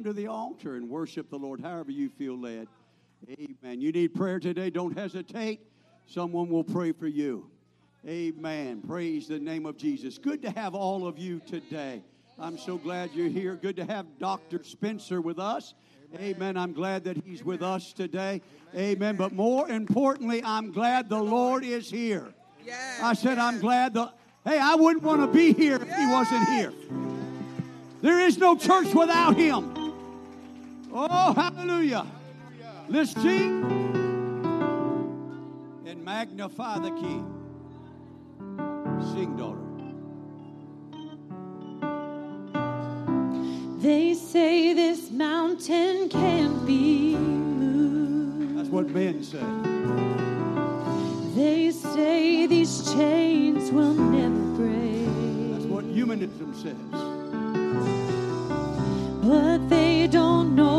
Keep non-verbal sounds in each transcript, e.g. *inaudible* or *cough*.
come to the altar and worship the Lord however you feel led. Amen. You need prayer today, don't hesitate. Someone will pray for you. Amen. Praise the name of Jesus. Good to have all of you today. I'm so glad you're here. Good to have Dr. Spencer with us. Amen. I'm glad that he's with us today. Amen. But more importantly, I'm glad the Lord is here. I said, I'm glad the. Hey, I wouldn't want to be here if he wasn't here. There is no church without him. Oh, hallelujah. Let's sing and magnify the King. Sing, daughter. They say this mountain can't be moved. That's what men say. They say these chains will never break. That's what humanism says. But they don't know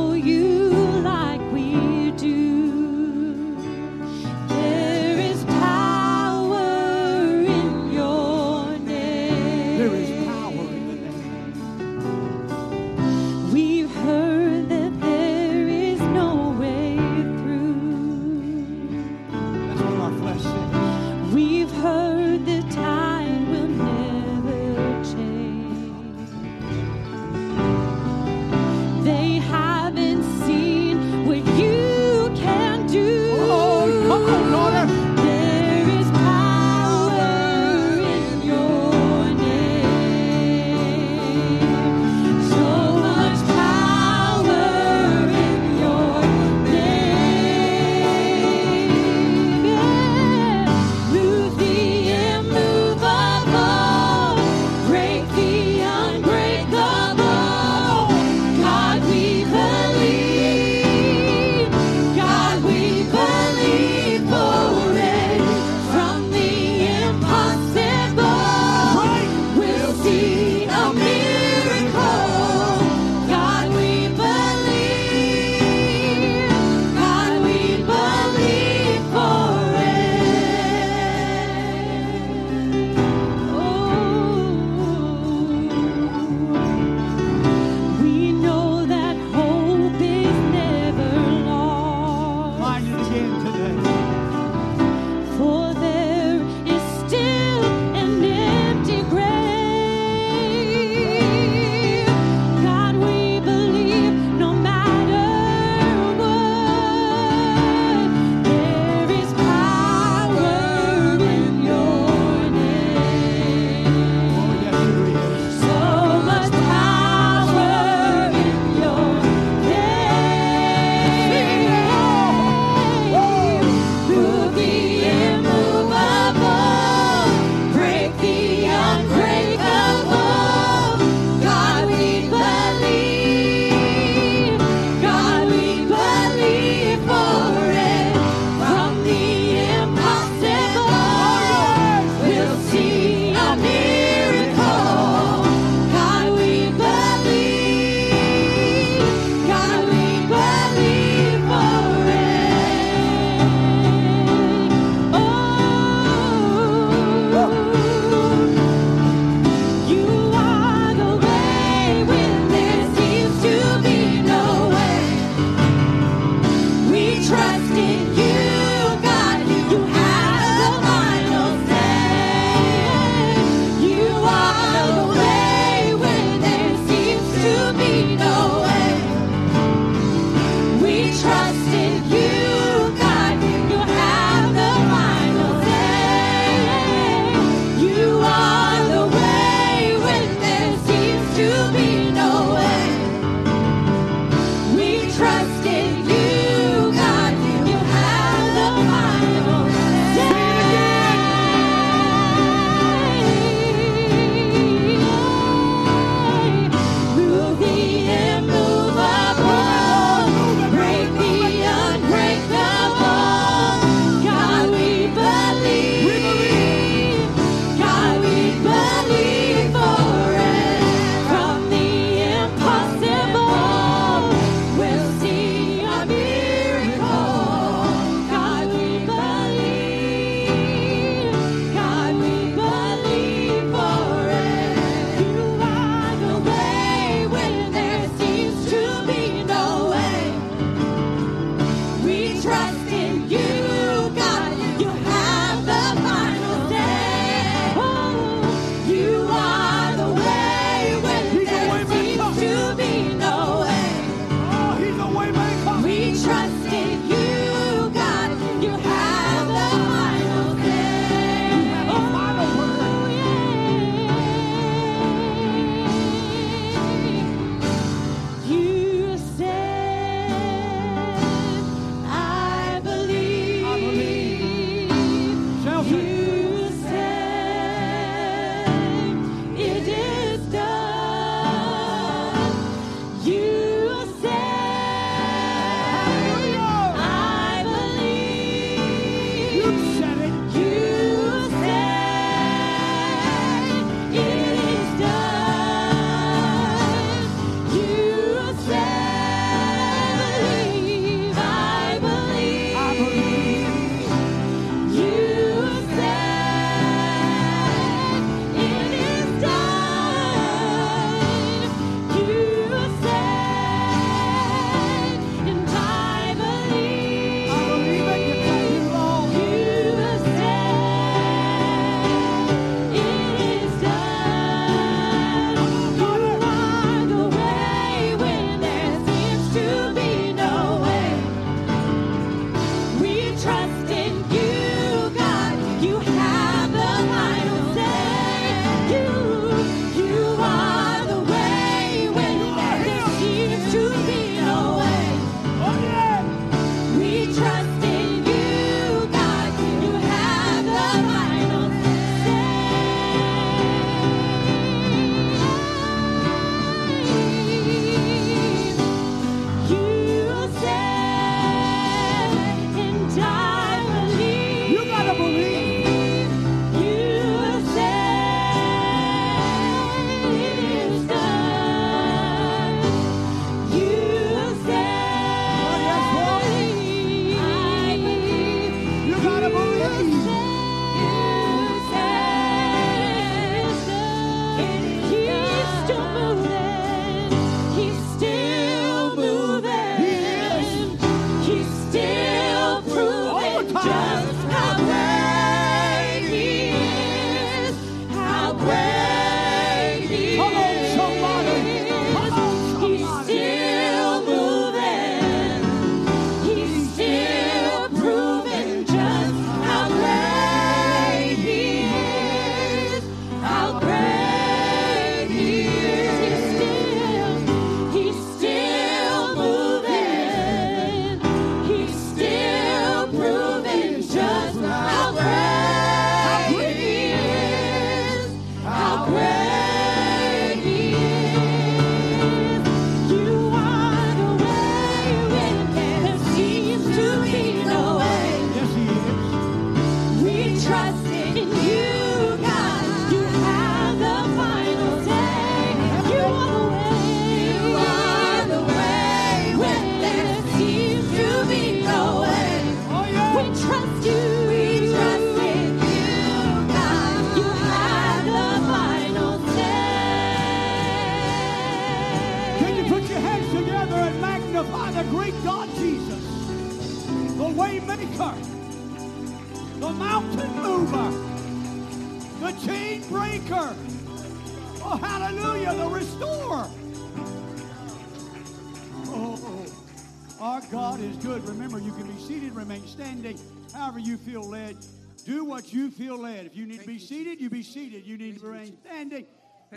Do what you feel led. If you need to be seated, you be seated. You need to remain standing.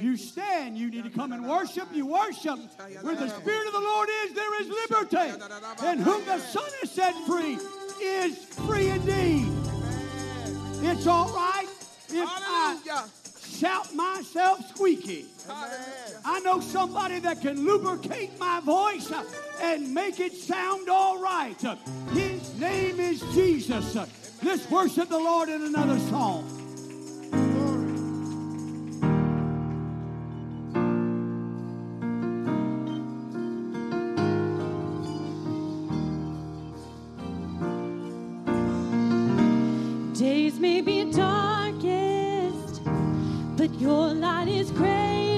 You stand. You need to come and worship. You worship. Where the Spirit of the Lord is, there is liberty. And whom the Son has set free is free indeed. It's all right if I shout myself squeaky. I know somebody that can lubricate my voice and make it sound all right. His name is Jesus. Let's worship the Lord in another song. Days may be darkest, but your light is greater.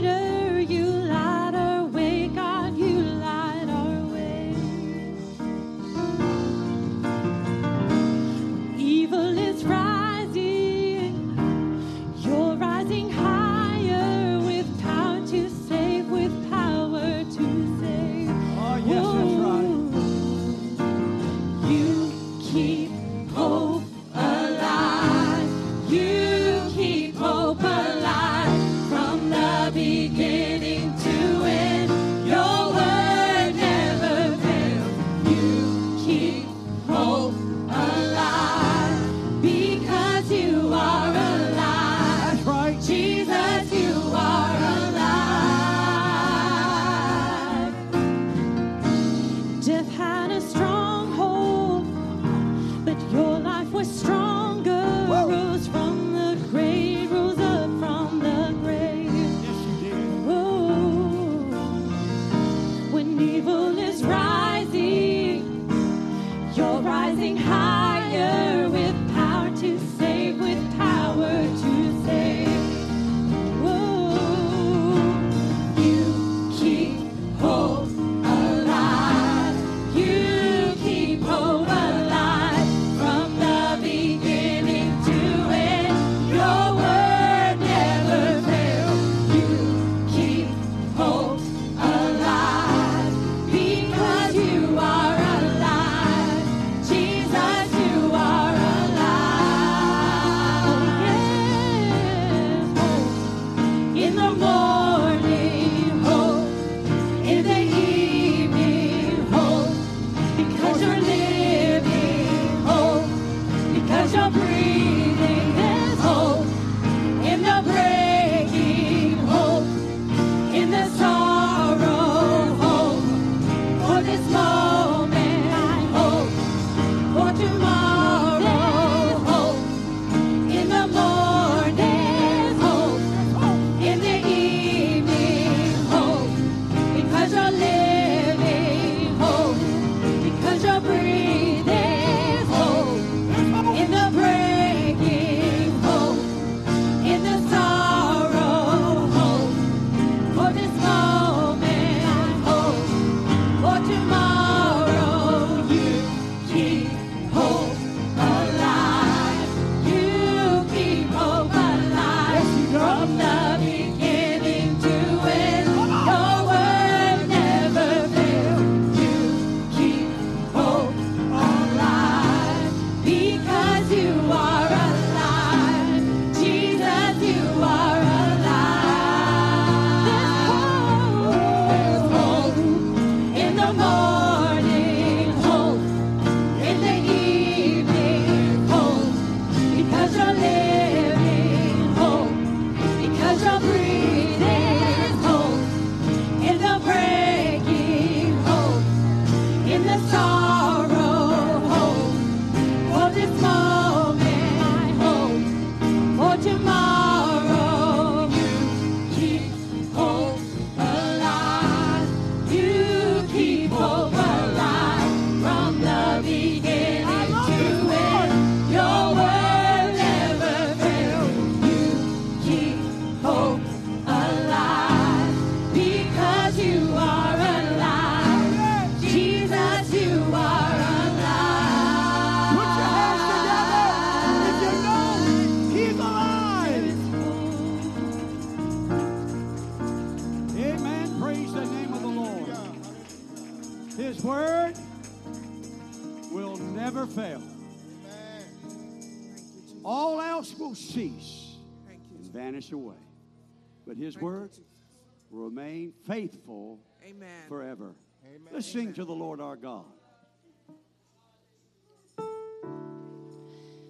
remain faithful Amen. forever. Amen. Let's Amen. to the Lord our God.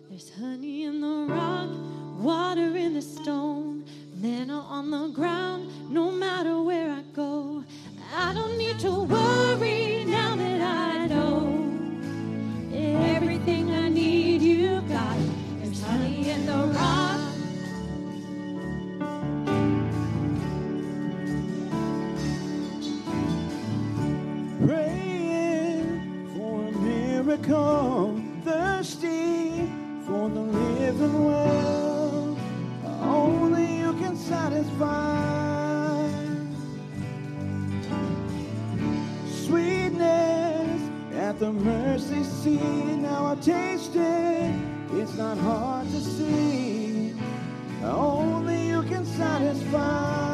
There's honey in the rock, water in the stone, manna on the ground, no matter where I go. I don't need to worry. thirsty for the living well. Only you can satisfy. Sweetness at the mercy seat. Now I taste it. It's not hard to see. Only you can satisfy.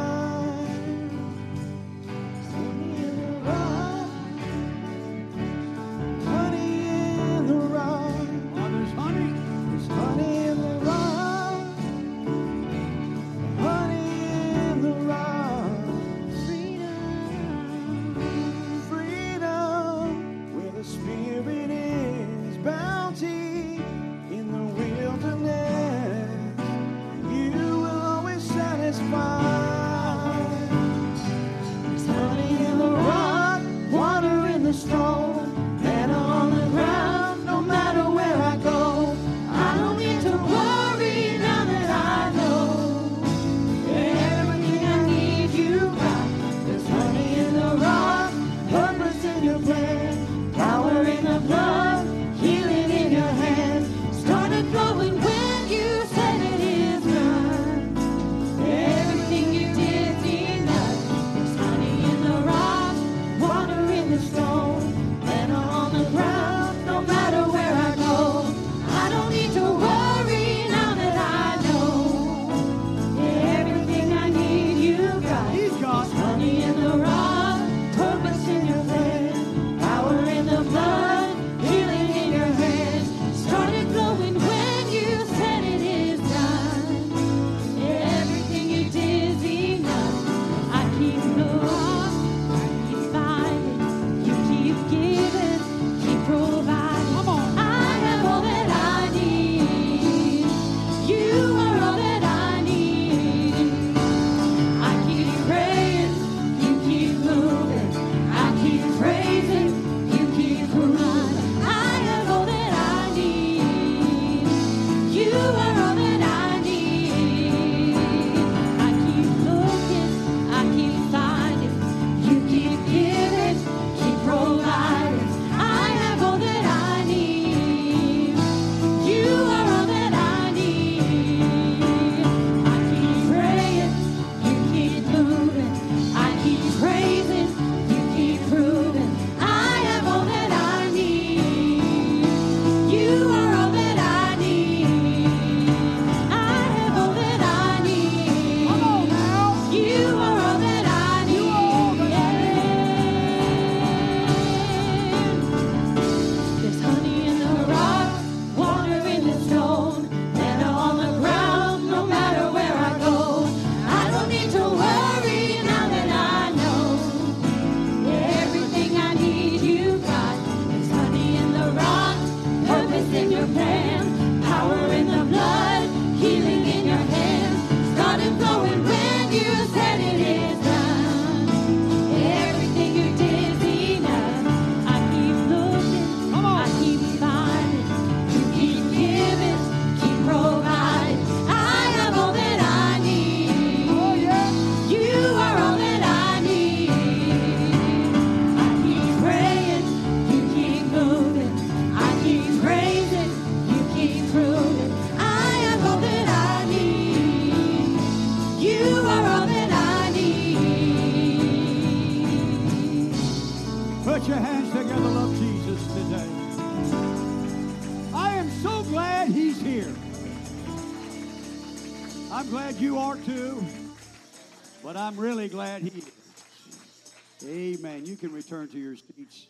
return to your seats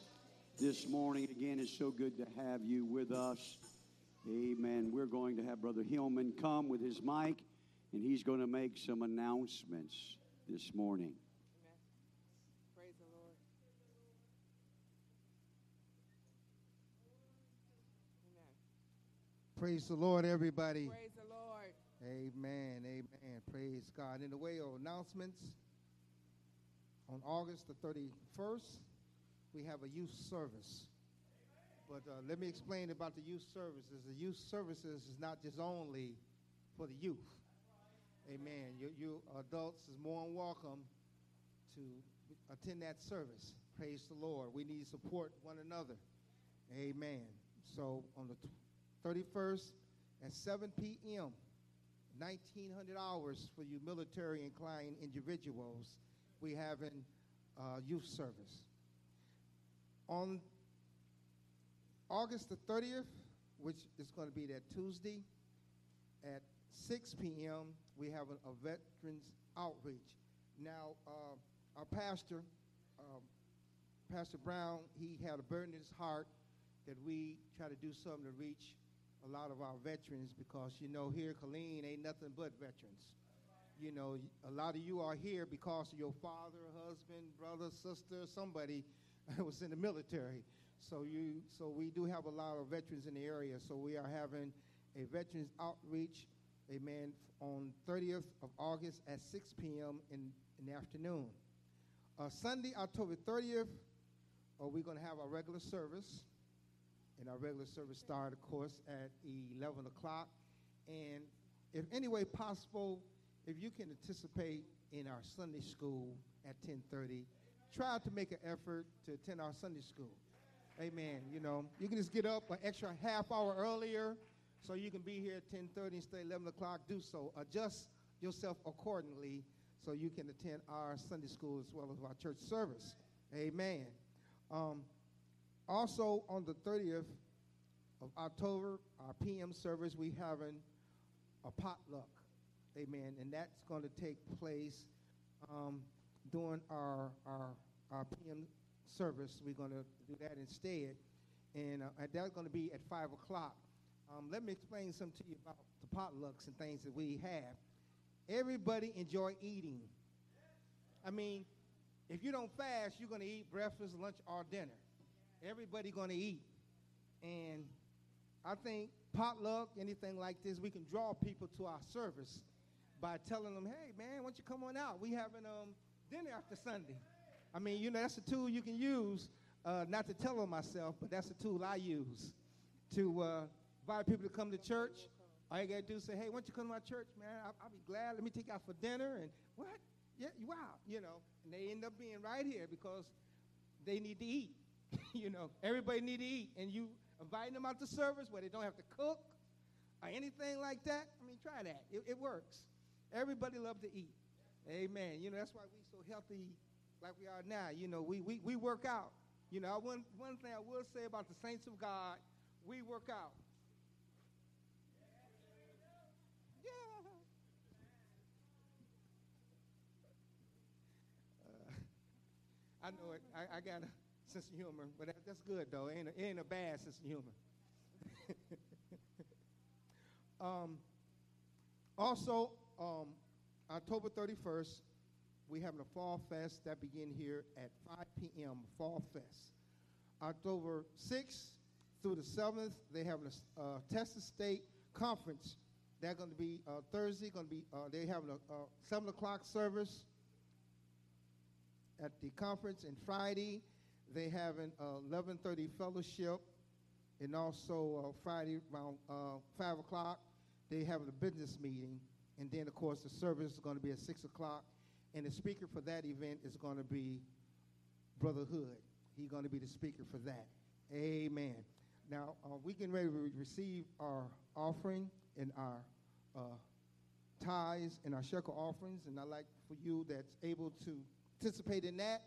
this morning. Again, it's so good to have you with us. Amen. We're going to have Brother Hillman come with his mic, and he's going to make some announcements this morning. Praise the Lord, everybody. Praise the Lord. Amen. Amen. Praise God. In the way of announcements, on August the 31st, we have a youth service. But uh, let me explain about the youth services. The youth services is not just only for the youth. Amen. You, you adults is more than welcome to attend that service. Praise the Lord. We need to support one another. Amen. So on the 31st at 7 p.m., 1900 hours for you military inclined individuals, we have uh, youth service. On August the 30th, which is going to be that Tuesday at 6 p.m., we have a, a veterans outreach. Now, uh, our pastor, um, Pastor Brown, he had a burden in his heart that we try to do something to reach a lot of our veterans because, you know, here, Killeen ain't nothing but veterans. You know, a lot of you are here because of your father, husband, brother, sister, somebody *laughs* was in the military. So you, so we do have a lot of veterans in the area. So we are having a veterans outreach, amen, on 30th of August at 6 p.m. in, in the afternoon. Uh, Sunday, October 30th, uh, we're going to have our regular service. And our regular service start, of course, at 11 o'clock. And if any way possible, if you can anticipate in our Sunday school at 10:30, try to make an effort to attend our Sunday school. Amen. You know, you can just get up an extra half hour earlier so you can be here at 10:30 and stay 11 o'clock. Do so. Adjust yourself accordingly so you can attend our Sunday school as well as our church service. Amen. Um, also, on the 30th of October, our PM service, we having a potluck. Amen. And that's going to take place um, during our, our, our PM service. We're going to do that instead. And, uh, that's going to be at 5 o'clock. Um, let me explain something to you about the potlucks and things that we have. Everybody enjoy eating. I mean, if you don't fast, you're going to eat breakfast, lunch, or dinner. Everybody going to eat. And I think potluck, anything like this, we can draw people to our service by telling them, hey, man, why don't you come on out? We having um, dinner after Sunday. I mean, you know, that's a tool you can use, uh, not to tell on myself, but that's a tool I use to uh, invite people to come to church. All you got to do is say, hey, why don't you come to my church, man? I'll, I'll, be glad. Let me take you out for dinner. And what? Yeah, wow. You know, and they end up being right here because they need to eat. *laughs* you know, everybody need to eat. And you inviting them out to service where they don't have to cook or anything like that. I mean, try that. It, it works. Everybody love to eat. Amen. You know, that's why we so healthy like we are now. You know, we, we, we work out. You know, one, one thing I will say about the saints of God, we work out. Yeah. *laughs* Uh, I know it. I, I got a sense of humor, but that, that's good, though. It ain't a, it ain't a bad sense of humor. *laughs* um, also, um, October 31st, we having a fall fest that begin here at 5 p.m. Fall Fest. October 6th through the 7th, they have a uh, Texas State Conference. They're going to be uh, Thursday. Going to be uh, they having a, a 7 o'clock service at the conference, and Friday they having a 11:30 fellowship, and also uh, Friday around uh, 5 o'clock they having a business meeting, and then of course the service is going to be at 6 o'clock and the speaker for that event is going to be Brother Hood. He's going to be the speaker for that. Amen. Now, uh, we getting ready to receive our offering and our uh, tithes and our shekel offerings, and I'd like for you that's able to participate in that,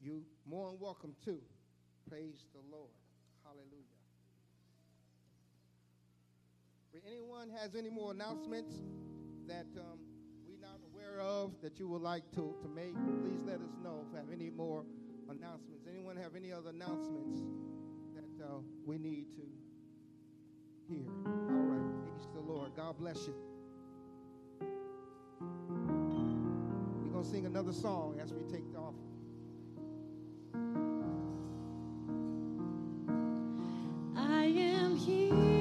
you more than welcome to. Praise the Lord. Hallelujah. If anyone has any more announcements that um, we're not aware of that you would like to, to make, please let us know if you have any more announcements. Anyone have any other announcements that uh, we need to hear? All right. To the Lord. God bless you. We're going to sing another song as we take off. I am here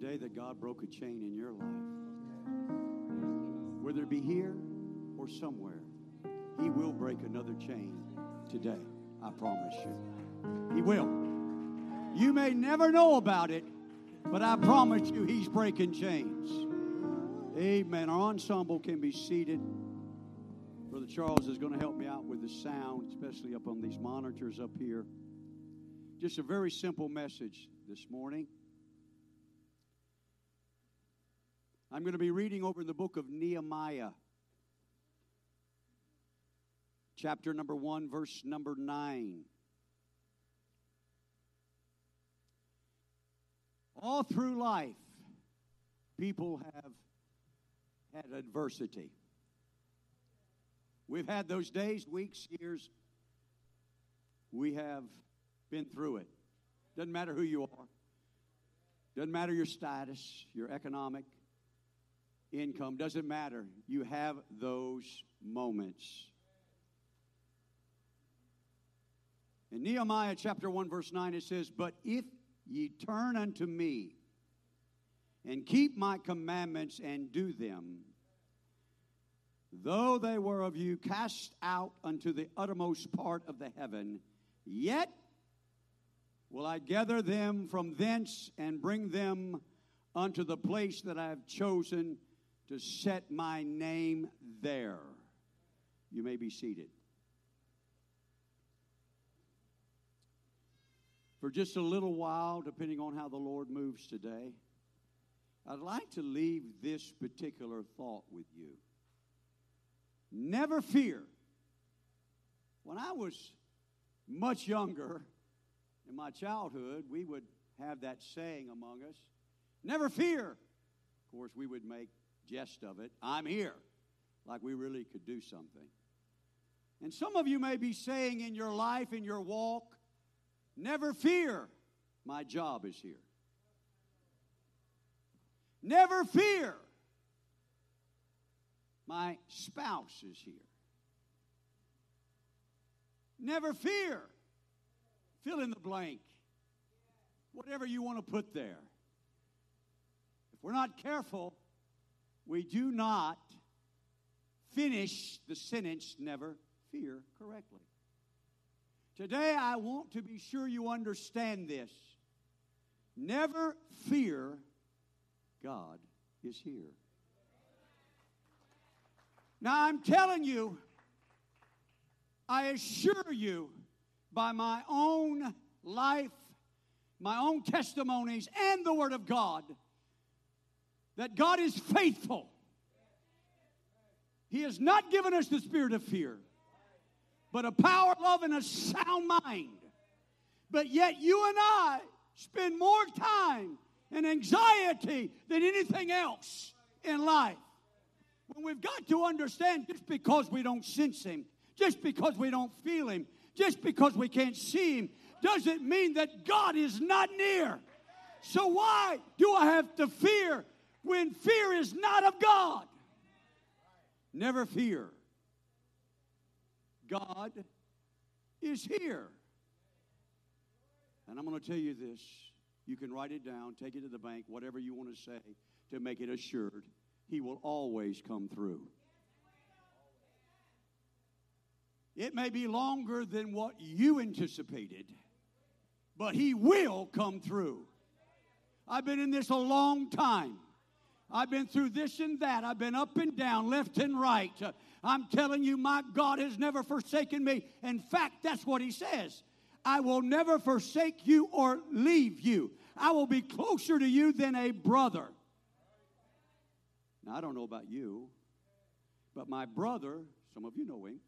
the day that God broke a chain in your life. Whether it be here or somewhere, He will break another chain today. I promise you. He will. You may never know about it, but I promise you, He's breaking chains. Amen. Our ensemble can be seated. Brother Charles is going to help me out with the sound, especially up on these monitors up here. Just a very simple message this morning. I'm going to be reading over in the book of Nehemiah, chapter number 1, verse number 9. All through life, people have had adversity. We've had those days, weeks, years. We have been through it. Doesn't matter who you are, doesn't matter your status, your economic income, doesn't matter. You have those moments. In Nehemiah chapter 1, verse 9, it says, But if ye turn unto me and keep my commandments and do them, though they were of you cast out unto the uttermost part of the heaven, yet will I gather them from thence and bring them unto the place that I have chosen to set my name there. You may be seated. For just a little while, depending on how the Lord moves today, I'd like to leave this particular thought with you. Never fear. When I was much younger, in my childhood, we would have that saying among us never fear. Of course, we would make jest of it. I'm here, like we really could do something. And some of you may be saying in your life, in your walk, never fear, my job is here. Never fear, my spouse is here. Never fear, fill in the blank, whatever you want to put there. If we're not careful, we do not finish the sentence never fear correctly. Today, I want to be sure you understand this. Never fear, God is here. Now, I'm telling you, I assure you, by my own life, my own testimonies, and the Word of God, that God is faithful. He has not given us the spirit of fear, but a power, love, and a sound mind. But yet, you and I spend more time in anxiety than anything else in life. When we've got to understand just because we don't sense Him, just because we don't feel Him, just because we can't see Him, doesn't mean that God is not near. So, why do I have to fear when fear is not of God? Never fear. God is here. And I'm going to tell you this. You can write it down, take it to the bank, whatever you want to say to make it assured. He will always come through. It may be longer than what you anticipated, but He will come through. I've been in this a long time. I've been through this and that. I've been up and down, left and right. I'm telling you, my God has never forsaken me. In fact, that's what He says I will never forsake you or leave you. I will be closer to you than a brother. Now, I don't know about you, but my brother, some of you know him,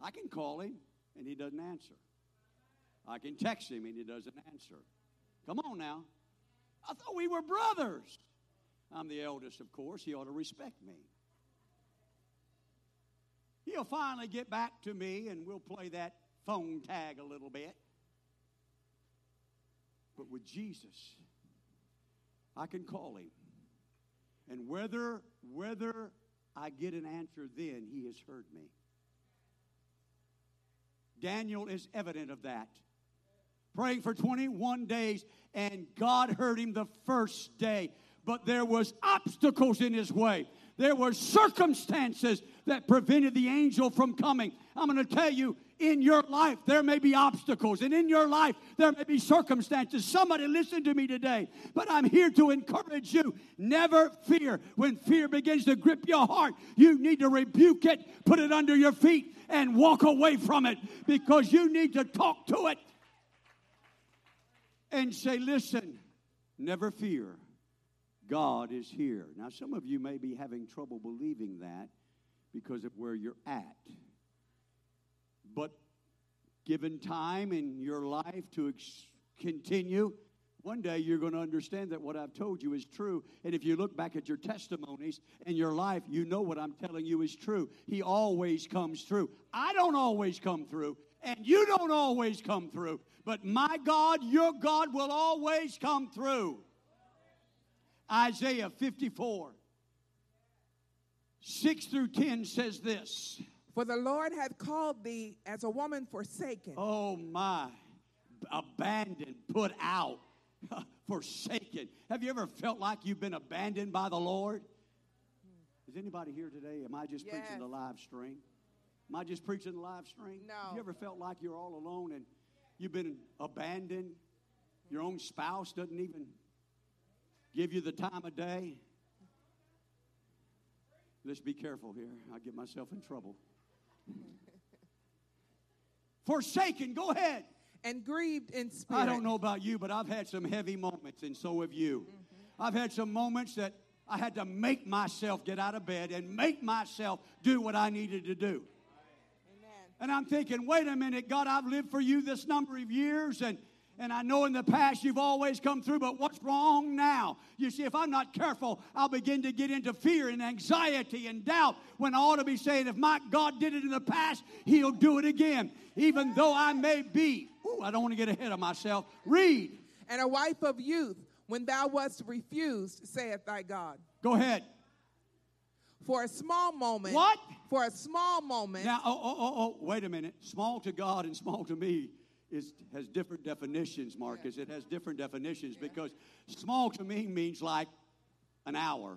I can call him and he doesn't answer. I can text him and he doesn't answer. Come on now. I thought we were brothers. I'm the eldest, of course. He ought to respect me. He'll finally get back to me and we'll play that phone tag a little bit. But with Jesus, I can call him. And whether whether I get an answer then, he has heard me. Daniel is evident of that. praying for 21 days, and God heard him the first day. But there was obstacles in his way. There were circumstances that prevented the angel from coming. I'm going to tell you, in your life, there may be obstacles, and in your life, there may be circumstances. Somebody listen to me today, but I'm here to encourage you. Never fear. When fear begins to grip your heart, you need to rebuke it, put it under your feet, and walk away from it because you need to talk to it and say, Listen, never fear. God is here. Now, some of you may be having trouble believing that because of where you're at. But given time in your life to ex- continue, one day you're going to understand that what I've told you is true. And if you look back at your testimonies and your life, you know what I'm telling you is true. He always comes through. I don't always come through, and you don't always come through. But my God, your God, will always come through. Isaiah 54, 6 through 10 says this. For the Lord hath called thee as a woman forsaken. Oh my, abandoned, put out, *laughs* forsaken. Have you ever felt like you've been abandoned by the Lord? Is anybody here today? Am I just preaching the live stream? Am I just preaching the live stream? No. Have you ever felt like you're all alone and you've been abandoned? Your own spouse doesn't even give you the time of day? Let's be careful here. I get myself in trouble. *laughs* Forsaken, go ahead. And grieved in spirit. I don't know about you, but I've had some heavy moments, and so have you. Mm-hmm. I've had some moments that I had to make myself get out of bed and make myself do what I needed to do. Amen. And I'm thinking, wait a minute, God, I've lived for you this number of years, and, and I know in the past you've always come through, but what's wrong now? You see, if I'm not careful, I'll begin to get into fear and anxiety and doubt when I ought to be saying, if my God did it in the past, he'll do it again. Even though I may be, ooh, I don't want to get ahead of myself. Read. And a wife of youth, when thou wast refused, saith thy God. Go ahead. For a small moment. What? For a small moment. Now, oh, oh, oh, oh, wait a minute. Small to God and small to me is, has different definitions, Marcus. It has different definitions because small to me means like an hour.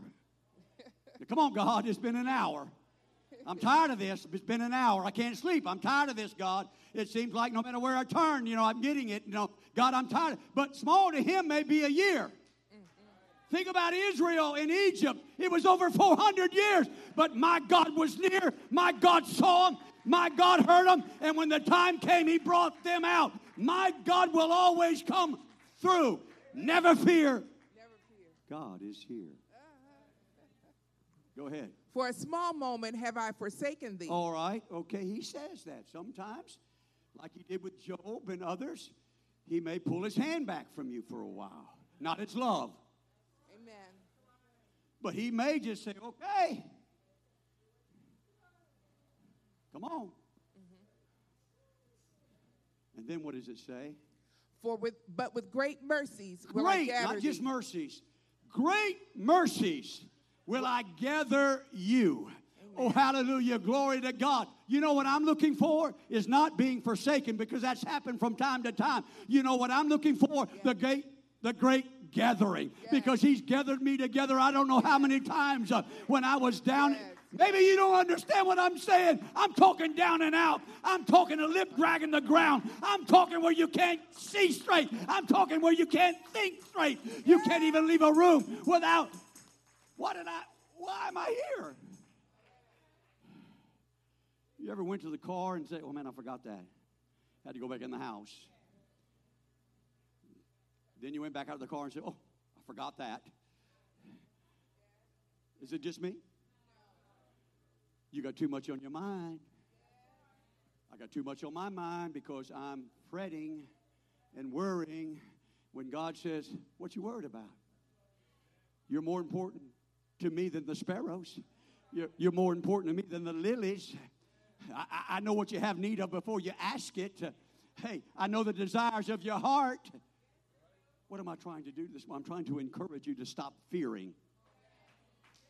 Now, come on, God, it's been an hour. I'm tired of this. It's been an hour. I can't sleep. I'm tired of this, God. It seems like no matter where I turn, you know, I'm getting it. You know, God, I'm tired. But small to Him may be a year. Think about Israel in Egypt. It was over 400 years, but my God was near. My God saw them. My God heard them. And when the time came, He brought them out. My God will always come through. Never fear. Never fear. God is here. Go ahead. For a small moment have I forsaken thee. All right. Okay. He says that sometimes, like He did with Job and others, He may pull His hand back from you for a while. Not His love. Amen. But he may just say, okay. Come on. And then what does it say? For with but with great mercies will I Great, gather not just thee. mercies. Great mercies will I gather you. Oh, hallelujah. Glory to God. You know what I'm looking for is not being forsaken because that's happened from time to time. You know what I'm looking for? The great, the great gathering because he's gathered me together. I don't know how many times uh, when I was down. Yes. Maybe you don't understand what I'm saying. I'm talking down and out. I'm talking a lip dragging the ground. I'm talking where you can't see straight. I'm talking where you can't think straight. You can't even leave a room without. What did I? Why am I here? You ever went to the car and say, "Oh man, I forgot that." Had to go back in the house. Then you went back out of the car and said, "Oh, I forgot that." Is it just me? You got too much on your mind. I got too much on my mind because I'm fretting and worrying when God says, What you worried about? You're more important to me than the sparrows. You're, you're more important to me than the lilies. I, I- know what you have need of before you ask it. Hey, I know the desires of your heart. What am I trying to do this? I'm trying to encourage you to stop fearing.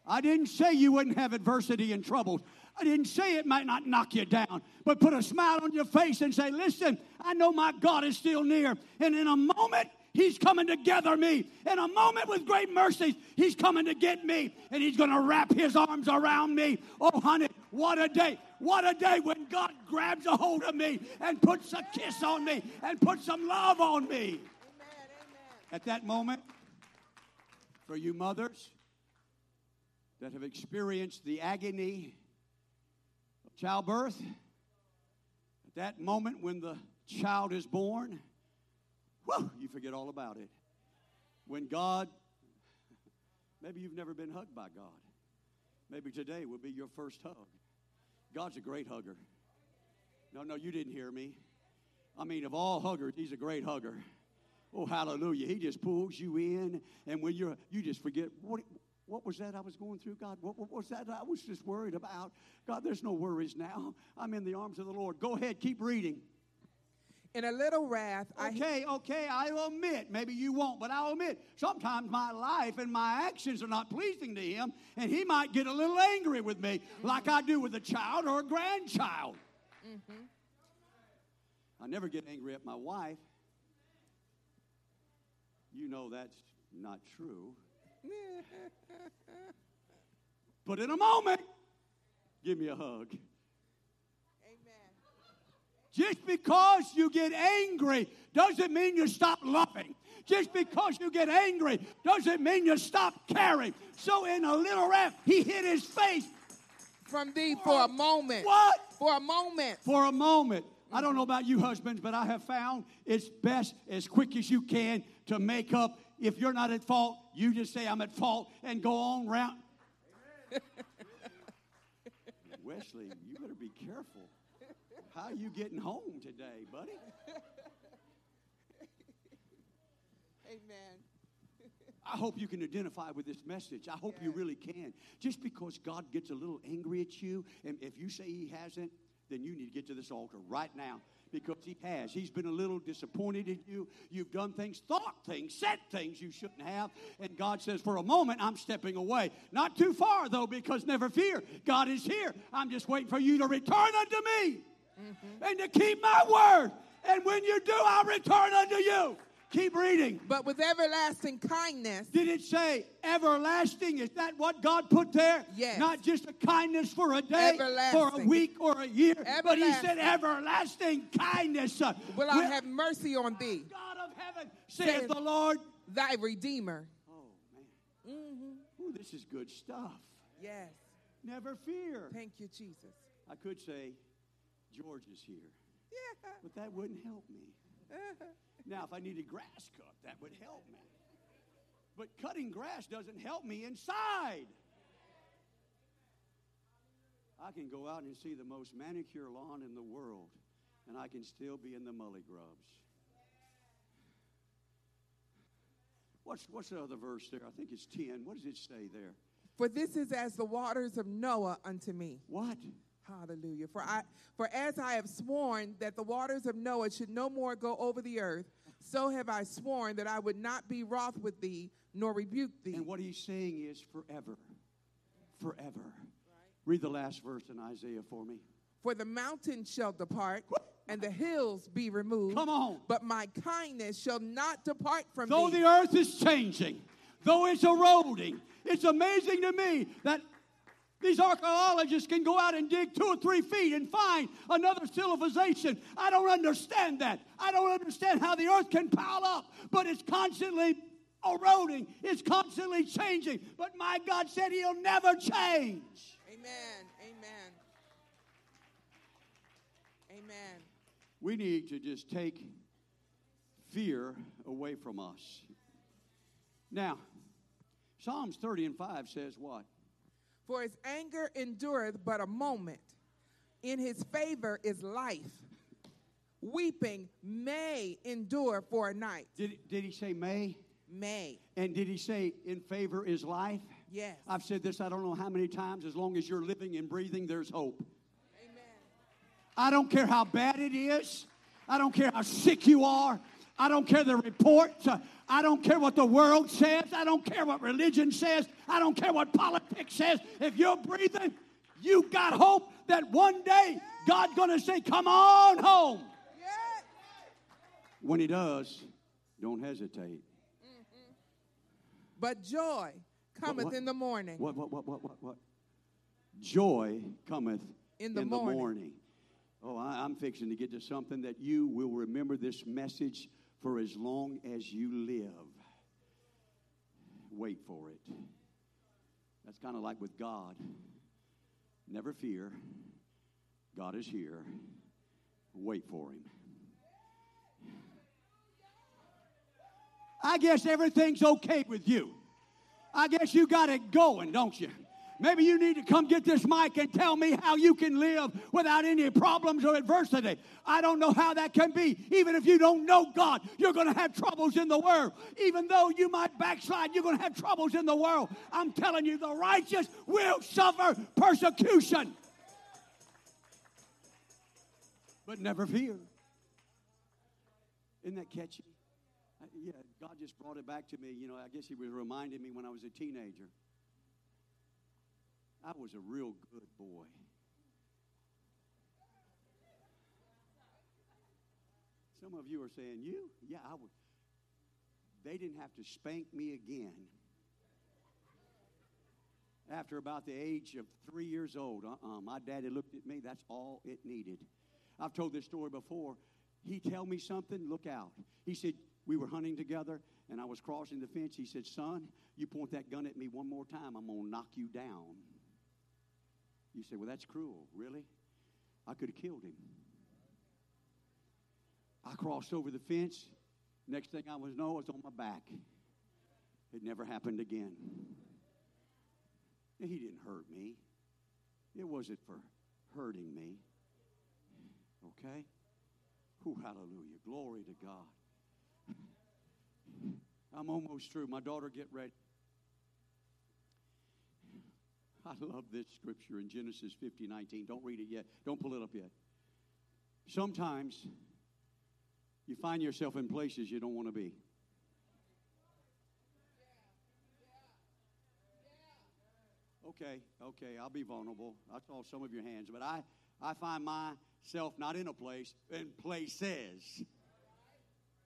I didn't say you wouldn't have adversity and troubles. I didn't say it might not knock you down, but put a smile on your face and say, Listen, I know my God is still near. And in a moment, He's coming to gather me. In a moment with great mercies, He's coming to get me. And He's going to wrap His arms around me. Oh, honey, what a day. What a day when God grabs a hold of me and puts a kiss on me and puts some love on me. At that moment, for you mothers that have experienced the agony of childbirth, at that moment when the child is born, whew, you forget all about it. When God, maybe you've never been hugged by God. Maybe today will be your first hug. God's a great hugger. No, no, you didn't hear me. I mean, of all huggers, he's a great hugger. Oh, hallelujah. He just pulls you in, and when you're, you just forget, what, what was that I was going through, God? What, what was that I was just worried about? God, there's no worries now. I'm in the arms of the Lord. Go ahead, keep reading. In a little wrath, I Okay, okay, I'll admit, maybe you won't, but I'll admit, sometimes my life and my actions are not pleasing to him, and he might get a little angry with me, mm-hmm. like I do with a child or a grandchild. Mm-hmm. I never get angry at my wife. You know that's not true. *laughs* but in a moment, give me a hug. Amen. Just because you get angry doesn't mean you stop loving. Just because you get angry doesn't mean you stop caring. So in a little wrath, he hit his face From thee for a moment. What? For a moment. for a moment. I don't know about you husbands, but I have found it's best as quick as you can to make up. If you're not at fault, you just say I'm at fault and go on round. *laughs* Wesley, you better be careful. How you getting home today, buddy? Amen. *laughs* I hope you can identify with this message. I hope you really can. Just because God gets a little angry at you, and if you say He hasn't, then you need to get to this altar right now because He has. He's been a little disappointed in you. You've done things, thought things, said things you shouldn't have. And God says, For a moment, I'm stepping away. Not too far, though, because never fear. God is here. I'm just waiting for you to return unto me mm-hmm. and to keep my word. And when you do, I'll return unto you. Keep reading. But with everlasting kindness, Did it say everlasting? Is that what God put there? Yes. Not just a kindness for a day, for a week, or a year, but He said Everlasting. kindness. Will I have mercy on thee, God of heaven, saith the Lord. thy Redeemer. Oh man, mm-hmm. Ooh, this is good stuff. Yes. Never fear. Thank you, Jesus. I could say George is here, Yeah. but that wouldn't help me. Uh-huh. Now, if I needed grass cut, that would help me. But cutting grass doesn't help me inside. I can go out and see the most manicure lawn in the world, and I can still be in the mully grubs. What's, what's the other verse there? I think it's 10. What does it say there? For this is as the waters of Noah unto me. What? Hallelujah. For I for as I have sworn that the waters of Noah should no more go over the earth, so have I sworn that I would not be wroth with thee nor rebuke thee. And what he's saying is forever. Forever. Read the last verse in Isaiah for me. For the mountains shall depart and the hills be removed. Come on. But my kindness shall not depart from Though thee. Though the earth is changing, though it's eroding, it's amazing to me that these archaeologists can go out and dig two or three feet and find another civilization. I don't understand that. I don't understand how the earth can pile up, but it's constantly eroding, it's constantly changing. But my God said He'll never change. Amen. Amen. Amen. We need to just take fear away from us. Now, Psalms 30 and 5 says what? For his anger endureth but a moment. In his favor is life. Weeping may endure for a night. Did, did he say may? May. And did he say in favor is life? Yes. I've said this I don't know how many times. As long as you're living and breathing, there's hope. Amen. I don't care how bad it is. I don't care how sick you are. I don't care the reports. I don't care what the world says. I don't care what religion says. I don't care what politics says. If you're breathing, you got hope that one day God's going to say, Come on home. When He does, don't hesitate. But joy cometh what? in the morning. What, what, what, what, what, what? Joy cometh In the morning. Oh, I, I'm fixing to get to something that you will remember this message for as long as you live. Wait for it. That's kind of like with God. Never fear. God is here. Wait for him. I guess everything's okay with you. I guess you got it going, don't you? Maybe you need to come get this mic and tell me how you can live without any problems or adversity. I don't know how that can be. Even if you don't know God, you're going to have troubles in the world. Even though you might backslide, you're going to have troubles in the world. I'm telling you, the righteous will suffer persecution. But never fear. Isn't that catchy? Uh, yeah, God just brought it back to me. You know, I guess He was reminding me when I was a teenager. I was a real good boy. Some of you are saying, You? Yeah, I would. They didn't have to spank me again. After about the age of three years old, uh-uh, my daddy looked at me. That's all it needed. I've told this story before. He tell me something, look out. He said, we were hunting together, and I was crossing the fence. He said, son, you point that gun at me one more time, I'm going to knock you down. You say, well, that's cruel. Really? I could have killed him. I crossed over the fence. Next thing I was know, I was on my back. It never happened again. He didn't hurt me. It wasn't for hurting me. Okay? Oh, hallelujah. Glory to God. I'm almost through. My daughter, get ready. *laughs* I love this scripture in Genesis 50 19. Don't read it yet. Don't pull it up yet. Sometimes you find yourself in places you don't want to be. Okay, okay, I'll be vulnerable. I saw some of your hands, but I, I find myself not in a place, in places.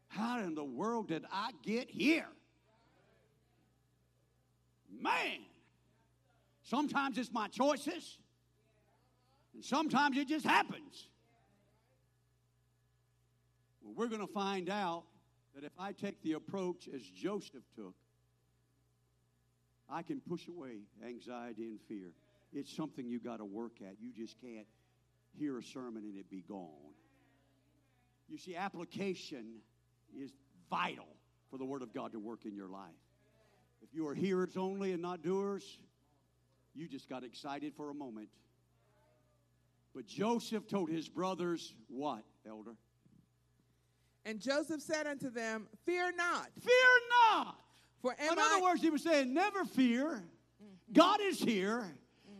How in the world did I get here? Man. Sometimes it's my choices, and sometimes it just happens. Well, we're going to find out that if I take the approach as Joseph took, I can push away anxiety and fear. It's something you got to work at. You just can't hear a sermon and it be gone. You see, application is vital for the Word of God to work in your life. If you are hearers only and not doers, you just got excited for a moment. But Joseph told his brothers what, elder? And Joseph said unto them, Fear not. Fear not. For am In I other words, he was saying, Never fear. Mm. God is here.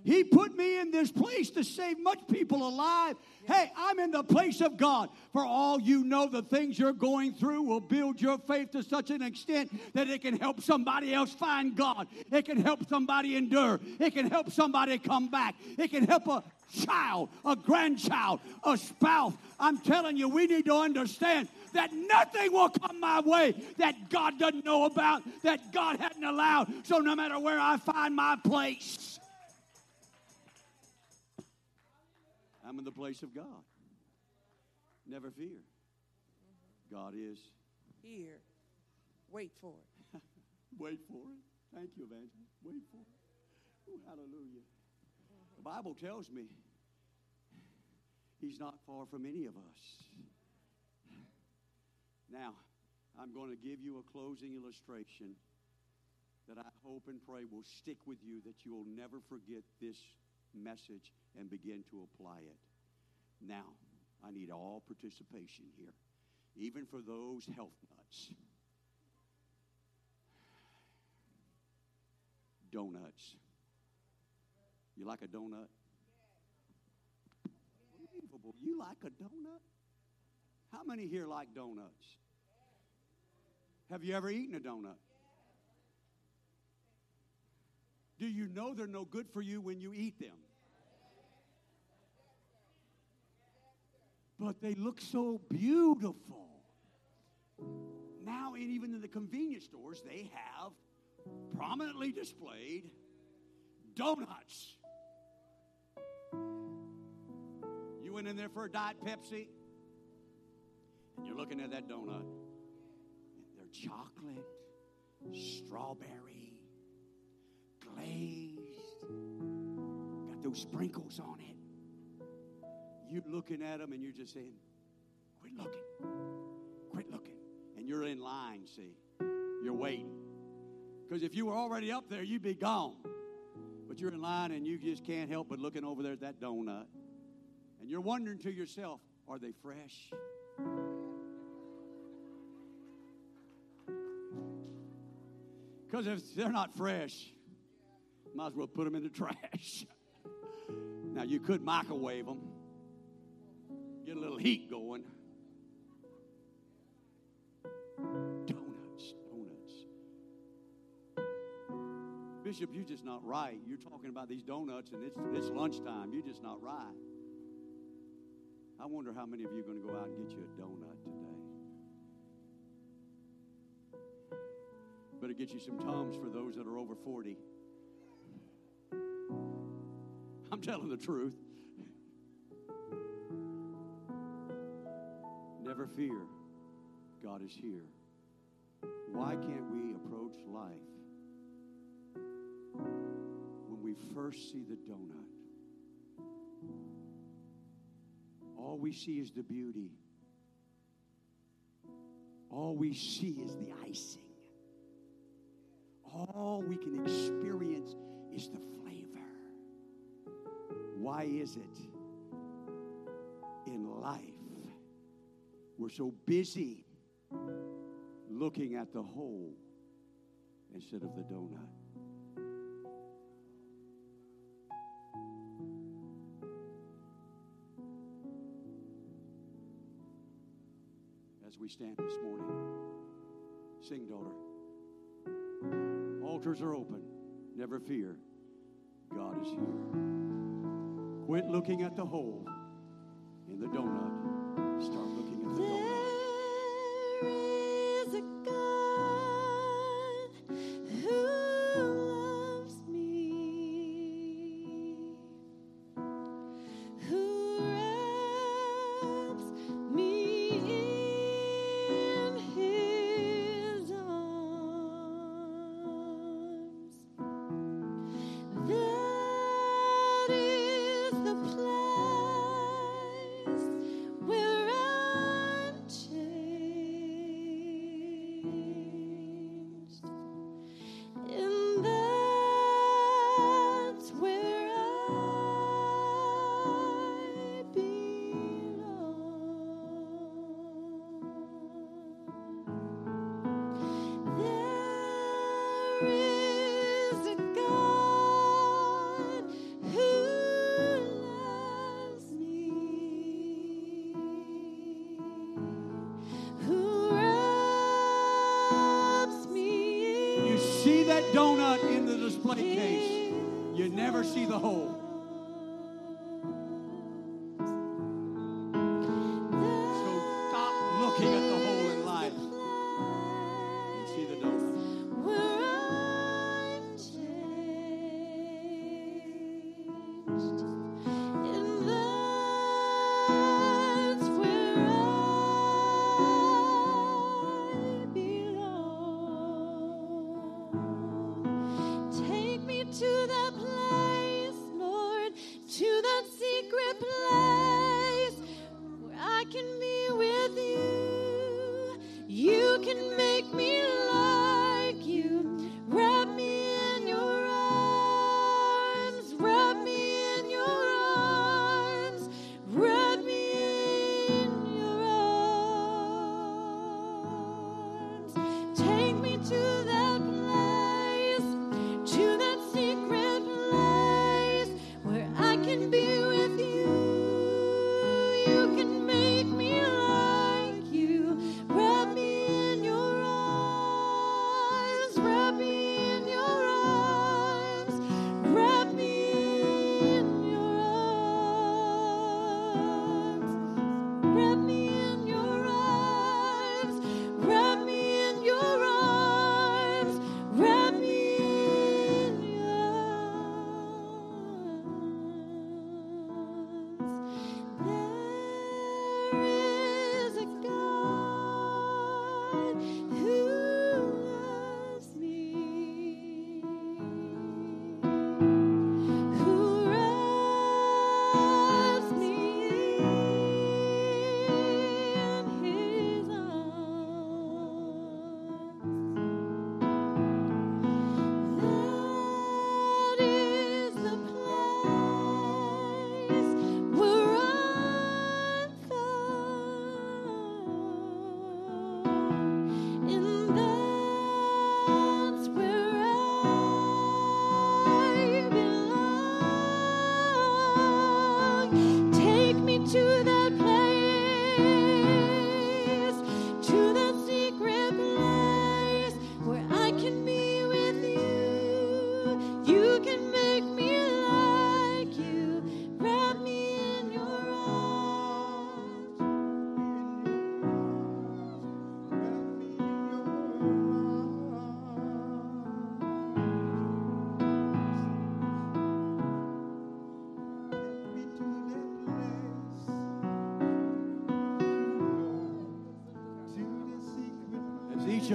He put me in this place to save much people alive. Hey, I'm in the place of God. For all you know, the things you're going through will build your faith to such an extent that it can help somebody else find God. It can help somebody endure. It can help somebody come back. It can help a child, a grandchild, a spouse. I'm telling you, we need to understand that nothing will come my way that God doesn't know about, that God hadn't allowed. So no matter where I find my place, I'm in the place of God. Never fear. God is. here? Wait for it. *laughs* Wait for it. Thank you, Evangelist. Wait for it. Ooh, hallelujah. The Bible tells me he's not far from any of us. Now, I'm going to give you a closing illustration that I hope and pray will stick with you, that you will never forget this message and begin to apply it. Now, I need all participation here, even for those health nuts. Donuts. You like a donut? Unbelievable. You like a donut? How many here like donuts? Have you ever eaten a donut? Do you know they're no good for you when you eat them? But they look so beautiful. Now, and even in the convenience stores, they have prominently displayed donuts. You went in there for a Diet Pepsi, and you're looking at that donut. They're chocolate, strawberry, glazed, got those sprinkles on it. You're looking at them and you're just saying, quit looking, quit looking. And you're in line, see, you're waiting. Because if you were already up there, you'd be gone. But you're in line and you just can't help but looking over there at that donut. And you're wondering to yourself, are they fresh? *laughs* Because if they're not fresh, might as well put them in the trash. now, you could microwave them, get a little heat going. Donuts, donuts. Bishop, you're just not right. You're talking about these donuts and it's, it's lunchtime. You're just not right. I wonder how many of you are going to go out and get you a donut today. Better get you some Tums for those that are over 40. I'm telling the truth. Never fear, God is here. Why can't we approach life when we first see the donut? All we see is the beauty. All we see is the icing. All we can experience is the. Why is it in life we're so busy looking at the hole instead of the donut? As we stand this morning, sing, daughter. Altars are open. Never fear. God is here. Quit looking at the hole in the donut. Start looking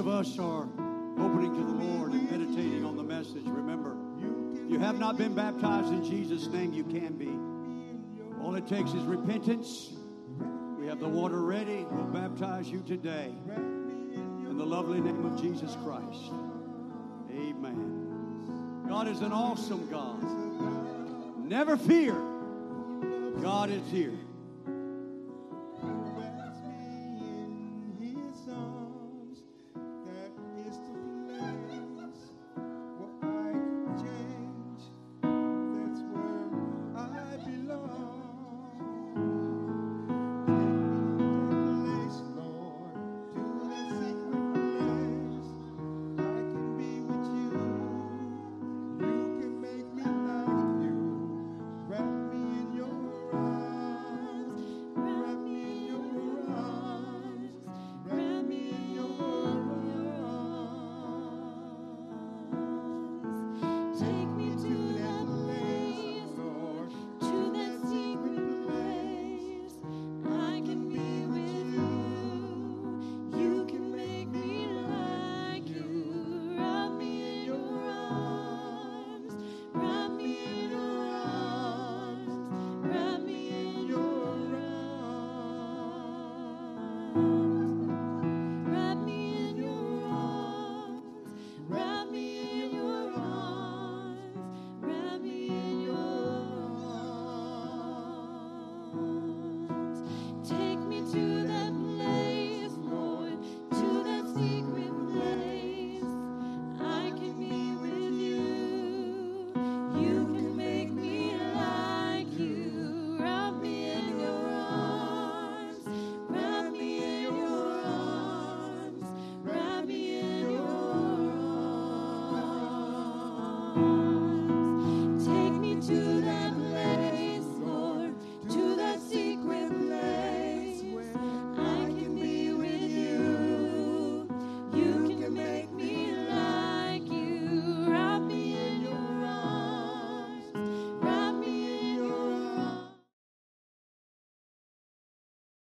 of us are opening to the Lord and meditating on the message, remember, if you have not been baptized in Jesus' name, you can be. All it takes is repentance. We have the water ready. We'll baptize you today in the lovely name of Jesus Christ. Amen. God is an awesome God. Never fear. God is here.